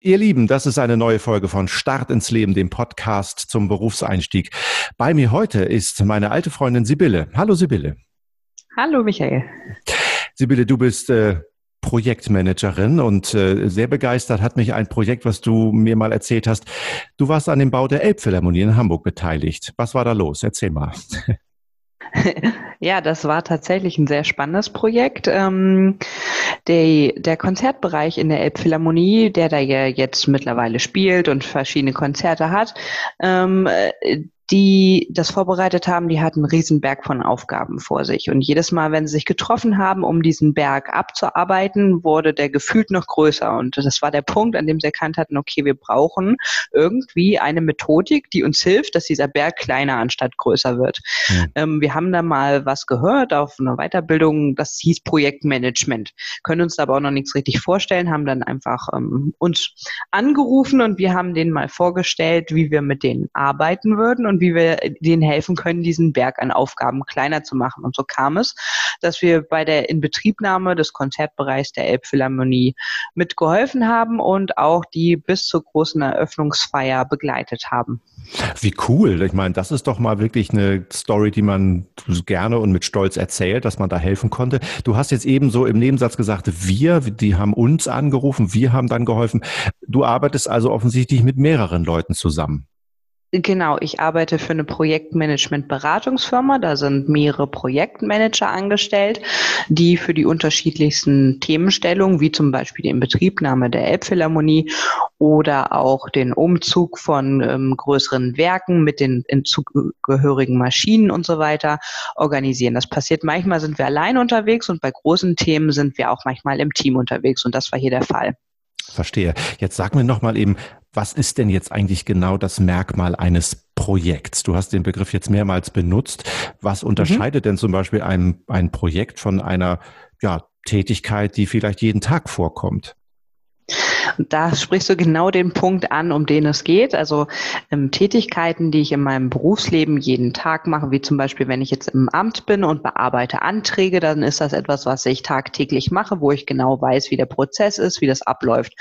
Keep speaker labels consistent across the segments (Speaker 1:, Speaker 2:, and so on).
Speaker 1: Ihr Lieben, das ist eine neue Folge von Start ins Leben, dem Podcast zum Berufseinstieg. Bei mir heute ist meine alte Freundin Sibylle. Hallo Sibylle.
Speaker 2: Hallo Michael.
Speaker 1: Sibylle, du bist äh, Projektmanagerin und äh, sehr begeistert hat mich ein Projekt, was du mir mal erzählt hast. Du warst an dem Bau der Elbphilharmonie in Hamburg beteiligt. Was war da los? Erzähl mal.
Speaker 2: Ja, das war tatsächlich ein sehr spannendes Projekt. Ähm, der, der Konzertbereich in der Elbphilharmonie, der da ja jetzt mittlerweile spielt und verschiedene Konzerte hat, ähm, die das vorbereitet haben, die hatten einen riesen Berg von Aufgaben vor sich. Und jedes Mal, wenn sie sich getroffen haben, um diesen Berg abzuarbeiten, wurde der gefühlt noch größer. Und das war der Punkt, an dem sie erkannt hatten, okay, wir brauchen irgendwie eine Methodik, die uns hilft, dass dieser Berg kleiner anstatt größer wird. Mhm. Ähm, wir haben da mal was gehört auf einer Weiterbildung, das hieß Projektmanagement. Können uns da aber auch noch nichts richtig vorstellen, haben dann einfach ähm, uns angerufen und wir haben denen mal vorgestellt, wie wir mit denen arbeiten würden und wie wir denen helfen können, diesen Berg an Aufgaben kleiner zu machen. Und so kam es, dass wir bei der Inbetriebnahme des Konzertbereichs der Elbphilharmonie mitgeholfen haben und auch die bis zur großen Eröffnungsfeier begleitet haben.
Speaker 1: Wie cool. Ich meine, das ist doch mal wirklich eine Story, die man gerne und mit Stolz erzählt, dass man da helfen konnte. Du hast jetzt eben so im Nebensatz gesagt, wir, die haben uns angerufen, wir haben dann geholfen. Du arbeitest also offensichtlich mit mehreren Leuten zusammen.
Speaker 2: Genau, ich arbeite für eine Projektmanagement-Beratungsfirma. Da sind mehrere Projektmanager angestellt, die für die unterschiedlichsten Themenstellungen, wie zum Beispiel die Inbetriebnahme der Elbphilharmonie oder auch den Umzug von ähm, größeren Werken mit den zugehörigen Maschinen und so weiter, organisieren. Das passiert manchmal sind wir allein unterwegs und bei großen Themen sind wir auch manchmal im Team unterwegs und das war hier der Fall.
Speaker 1: Verstehe. Jetzt sag mir noch mal eben, was ist denn jetzt eigentlich genau das Merkmal eines Projekts? Du hast den Begriff jetzt mehrmals benutzt. Was unterscheidet mhm. denn zum Beispiel ein, ein Projekt von einer ja, Tätigkeit, die vielleicht jeden Tag vorkommt?
Speaker 2: Da sprichst du genau den Punkt an, um den es geht. Also ähm, Tätigkeiten, die ich in meinem Berufsleben jeden Tag mache, wie zum Beispiel, wenn ich jetzt im Amt bin und bearbeite Anträge, dann ist das etwas, was ich tagtäglich mache, wo ich genau weiß, wie der Prozess ist, wie das abläuft.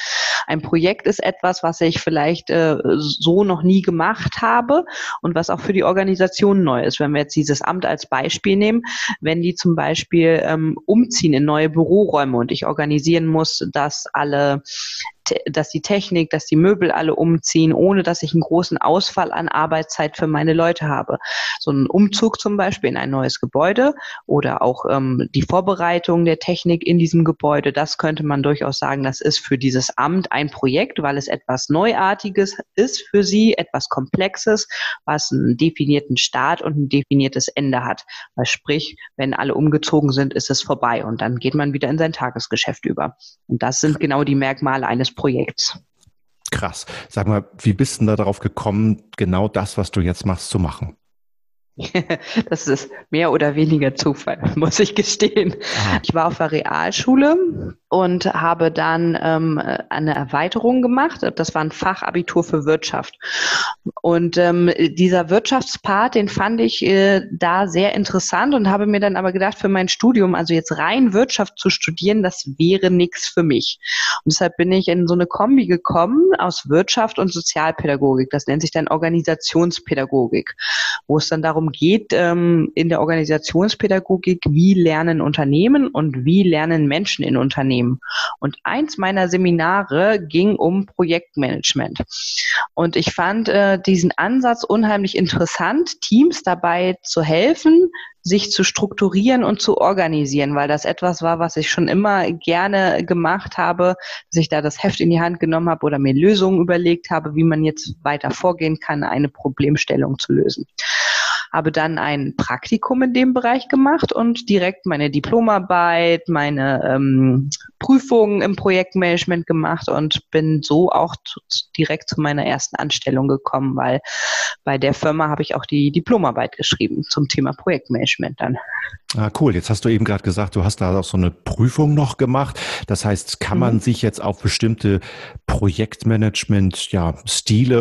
Speaker 2: Ein Projekt ist etwas, was ich vielleicht äh, so noch nie gemacht habe und was auch für die Organisation neu ist. Wenn wir jetzt dieses Amt als Beispiel nehmen, wenn die zum Beispiel ähm, umziehen in neue Büroräume und ich organisieren muss, dass alle dass die Technik, dass die Möbel alle umziehen, ohne dass ich einen großen Ausfall an Arbeitszeit für meine Leute habe. So ein Umzug zum Beispiel in ein neues Gebäude oder auch ähm, die Vorbereitung der Technik in diesem Gebäude, das könnte man durchaus sagen, das ist für dieses Amt ein Projekt, weil es etwas Neuartiges ist für sie, etwas Komplexes, was einen definierten Start und ein definiertes Ende hat. Weil sprich, wenn alle umgezogen sind, ist es vorbei und dann geht man wieder in sein Tagesgeschäft über. Und das sind genau die Merkmale eines Projekts.
Speaker 1: Krass. Sag mal, wie bist du da darauf gekommen, genau das, was du jetzt machst, zu machen?
Speaker 2: das ist mehr oder weniger Zufall, muss ich gestehen. Ich war auf der Realschule und habe dann ähm, eine Erweiterung gemacht. Das war ein Fachabitur für Wirtschaft. Und ähm, dieser Wirtschaftspart, den fand ich äh, da sehr interessant und habe mir dann aber gedacht, für mein Studium, also jetzt rein Wirtschaft zu studieren, das wäre nichts für mich. Und deshalb bin ich in so eine Kombi gekommen aus Wirtschaft und Sozialpädagogik. Das nennt sich dann Organisationspädagogik, wo es dann darum geht, ähm, in der Organisationspädagogik, wie lernen Unternehmen und wie lernen Menschen in Unternehmen. Und eins meiner Seminare ging um Projektmanagement. Und ich fand äh, diesen Ansatz unheimlich interessant, Teams dabei zu helfen, sich zu strukturieren und zu organisieren, weil das etwas war, was ich schon immer gerne gemacht habe, dass ich da das Heft in die Hand genommen habe oder mir Lösungen überlegt habe, wie man jetzt weiter vorgehen kann, eine Problemstellung zu lösen habe dann ein Praktikum in dem Bereich gemacht und direkt meine Diplomarbeit, meine ähm, Prüfungen im Projektmanagement gemacht und bin so auch direkt zu meiner ersten Anstellung gekommen, weil bei der Firma habe ich auch die Diplomarbeit geschrieben zum Thema Projektmanagement dann.
Speaker 1: Ah, cool. Jetzt hast du eben gerade gesagt, du hast da auch so eine Prüfung noch gemacht. Das heißt, kann man mhm. sich jetzt auf bestimmte Projektmanagement, ja,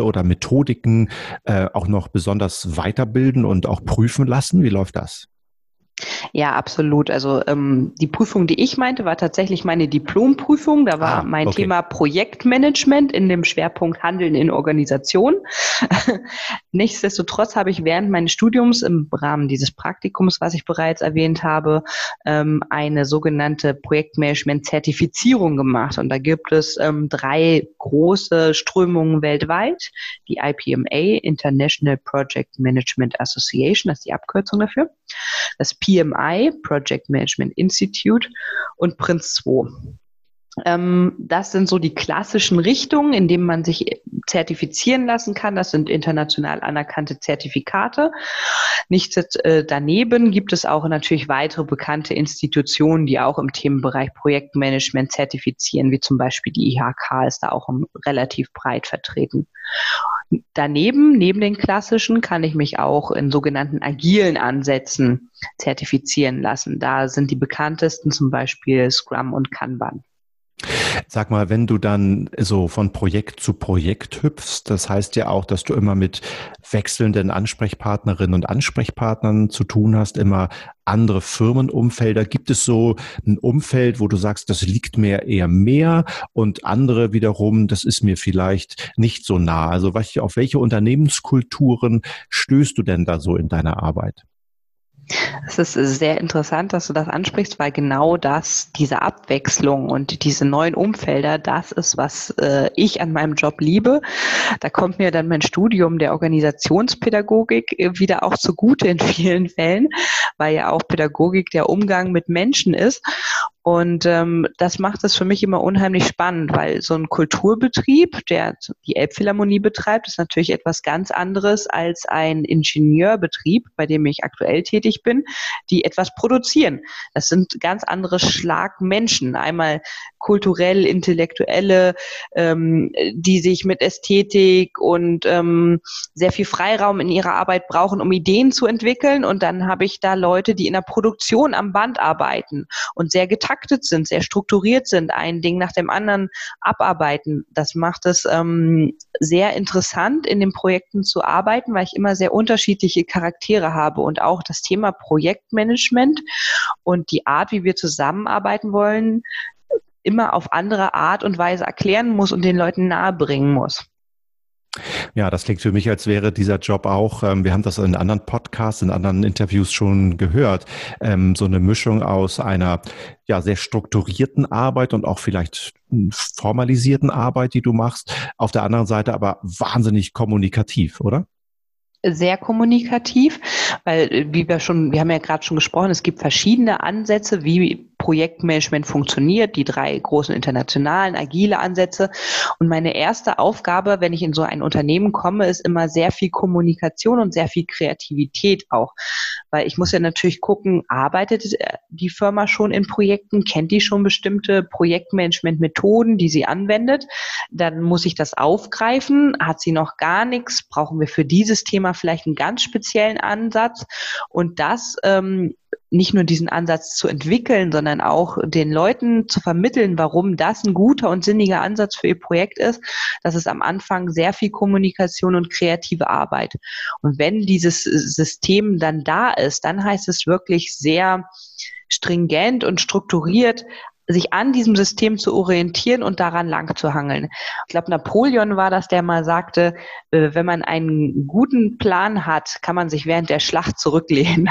Speaker 1: oder Methodiken äh, auch noch besonders weiterbilden und auch prüfen lassen? Wie läuft das?
Speaker 2: Ja, absolut. Also ähm, die Prüfung, die ich meinte, war tatsächlich meine Diplomprüfung. Da war ah, mein okay. Thema Projektmanagement in dem Schwerpunkt Handeln in Organisation. Nichtsdestotrotz habe ich während meines Studiums im Rahmen dieses Praktikums, was ich bereits erwähnt habe, ähm, eine sogenannte Projektmanagement-Zertifizierung gemacht. Und da gibt es ähm, drei große Strömungen weltweit. Die IPMA, International Project Management Association, das ist die Abkürzung dafür. Das PMI, Project Management Institute und Prince 2. Ähm, das sind so die klassischen Richtungen, in denen man sich zertifizieren lassen kann. Das sind international anerkannte Zertifikate. Nichts äh, daneben gibt es auch natürlich weitere bekannte Institutionen, die auch im Themenbereich Projektmanagement zertifizieren, wie zum Beispiel die IHK ist da auch relativ breit vertreten. Daneben, neben den klassischen, kann ich mich auch in sogenannten agilen Ansätzen zertifizieren lassen. Da sind die bekanntesten zum Beispiel Scrum und Kanban.
Speaker 1: Sag mal, wenn du dann so von Projekt zu Projekt hüpfst, das heißt ja auch, dass du immer mit wechselnden Ansprechpartnerinnen und Ansprechpartnern zu tun hast, immer andere Firmenumfelder. Gibt es so ein Umfeld, wo du sagst, das liegt mir eher mehr und andere wiederum, das ist mir vielleicht nicht so nah? Also auf welche Unternehmenskulturen stößt du denn da so in deiner Arbeit?
Speaker 2: Es ist sehr interessant, dass du das ansprichst, weil genau das, diese Abwechslung und diese neuen Umfelder, das ist, was äh, ich an meinem Job liebe. Da kommt mir dann mein Studium der Organisationspädagogik äh, wieder auch zugute in vielen Fällen, weil ja auch Pädagogik der Umgang mit Menschen ist. Und ähm, das macht es für mich immer unheimlich spannend, weil so ein Kulturbetrieb, der die Elbphilharmonie betreibt, ist natürlich etwas ganz anderes als ein Ingenieurbetrieb, bei dem ich aktuell tätig bin, die etwas produzieren. Das sind ganz andere Schlagmenschen. Einmal kulturell, intellektuelle, ähm, die sich mit Ästhetik und ähm, sehr viel Freiraum in ihrer Arbeit brauchen, um Ideen zu entwickeln. Und dann habe ich da Leute, die in der Produktion am Band arbeiten und sehr getaktet sind, sehr strukturiert sind, ein Ding nach dem anderen abarbeiten. Das macht es ähm, sehr interessant, in den Projekten zu arbeiten, weil ich immer sehr unterschiedliche Charaktere habe und auch das Thema Projektmanagement und die Art, wie wir zusammenarbeiten wollen, immer auf andere Art und Weise erklären muss und den Leuten nahebringen muss.
Speaker 1: Ja, das klingt für mich, als wäre dieser Job auch, ähm, wir haben das in anderen Podcasts, in anderen Interviews schon gehört, ähm, so eine Mischung aus einer ja sehr strukturierten Arbeit und auch vielleicht formalisierten Arbeit, die du machst, auf der anderen Seite aber wahnsinnig kommunikativ, oder?
Speaker 2: sehr kommunikativ, weil wie wir schon, wir haben ja gerade schon gesprochen, es gibt verschiedene Ansätze, wie Projektmanagement funktioniert, die drei großen internationalen, agile Ansätze. Und meine erste Aufgabe, wenn ich in so ein Unternehmen komme, ist immer sehr viel Kommunikation und sehr viel Kreativität auch. Weil ich muss ja natürlich gucken, arbeitet die Firma schon in Projekten, kennt die schon bestimmte Projektmanagement-Methoden, die sie anwendet. Dann muss ich das aufgreifen. Hat sie noch gar nichts? Brauchen wir für dieses Thema vielleicht einen ganz speziellen Ansatz? Und das ähm, nicht nur diesen Ansatz zu entwickeln, sondern auch den Leuten zu vermitteln, warum das ein guter und sinniger Ansatz für ihr Projekt ist. Das ist am Anfang sehr viel Kommunikation und kreative Arbeit. Und wenn dieses System dann da ist, dann heißt es wirklich sehr stringent und strukturiert sich an diesem System zu orientieren und daran lang zu hangeln. Ich glaube, Napoleon war das, der mal sagte, äh, wenn man einen guten Plan hat, kann man sich während der Schlacht zurücklehnen.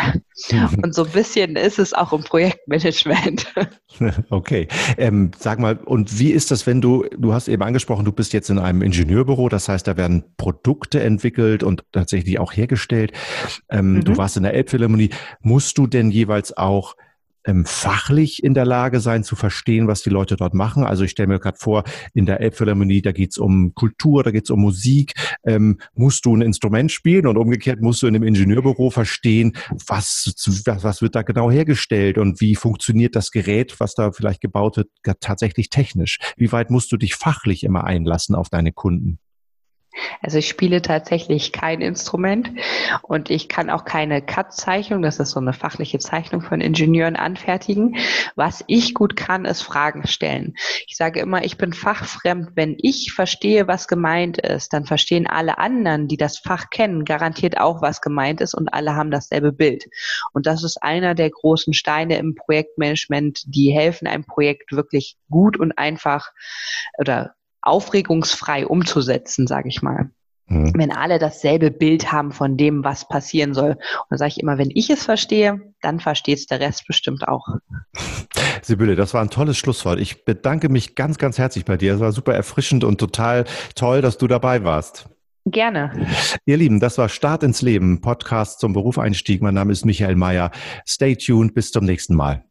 Speaker 2: Mhm. Und so ein bisschen ist es auch im Projektmanagement.
Speaker 1: Okay. Ähm, sag mal, und wie ist das, wenn du, du hast eben angesprochen, du bist jetzt in einem Ingenieurbüro, das heißt, da werden Produkte entwickelt und tatsächlich auch hergestellt. Ähm, mhm. Du warst in der Elbphilharmonie. Musst du denn jeweils auch ähm, fachlich in der Lage sein zu verstehen, was die Leute dort machen. Also ich stelle mir gerade vor, in der Elbphilharmonie, da geht's um Kultur, da geht's um Musik. Ähm, musst du ein Instrument spielen und umgekehrt musst du in einem Ingenieurbüro verstehen, was, was, was wird da genau hergestellt und wie funktioniert das Gerät, was da vielleicht gebaut wird, tatsächlich technisch. Wie weit musst du dich fachlich immer einlassen auf deine Kunden?
Speaker 2: Also ich spiele tatsächlich kein Instrument und ich kann auch keine CAD-Zeichnung, das ist so eine fachliche Zeichnung von Ingenieuren, anfertigen. Was ich gut kann, ist Fragen stellen. Ich sage immer, ich bin fachfremd. Wenn ich verstehe, was gemeint ist, dann verstehen alle anderen, die das Fach kennen, garantiert auch, was gemeint ist und alle haben dasselbe Bild. Und das ist einer der großen Steine im Projektmanagement, die helfen, ein Projekt wirklich gut und einfach oder aufregungsfrei umzusetzen, sage ich mal. Mhm. Wenn alle dasselbe Bild haben von dem, was passieren soll. Und da sage ich immer, wenn ich es verstehe, dann versteht es der Rest bestimmt auch.
Speaker 1: Sibylle, das war ein tolles Schlusswort. Ich bedanke mich ganz, ganz herzlich bei dir. Es war super erfrischend und total toll, dass du dabei warst.
Speaker 2: Gerne.
Speaker 1: Ihr Lieben, das war Start ins Leben, Podcast zum Berufeinstieg. Mein Name ist Michael Mayer. Stay tuned, bis zum nächsten Mal.